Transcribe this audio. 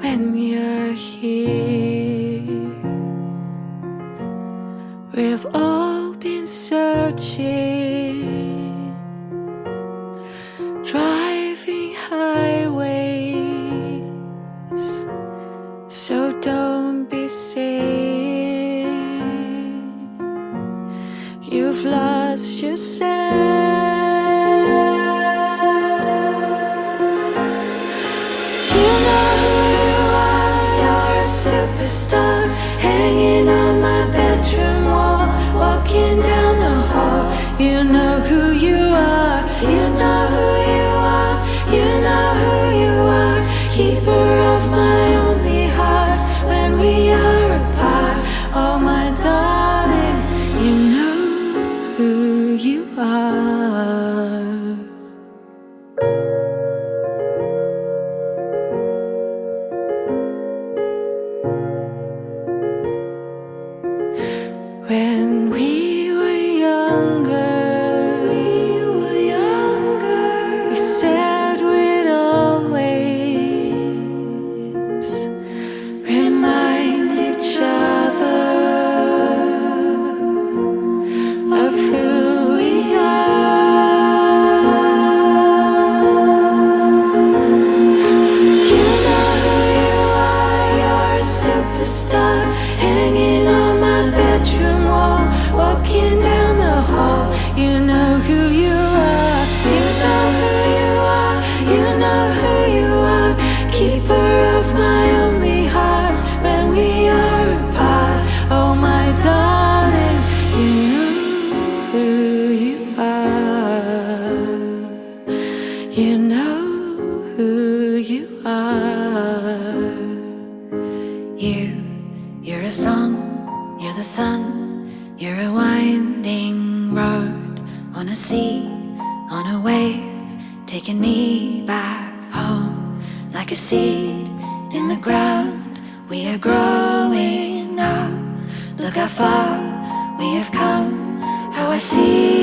when you're here. We've all been searching, driving highways, so don't be saying you've lost yourself. singing. You, you're a song, you're the sun, you're a winding road on a sea, on a wave, taking me back home like a seed in the ground. We are growing up. Look how far we have come, how I see.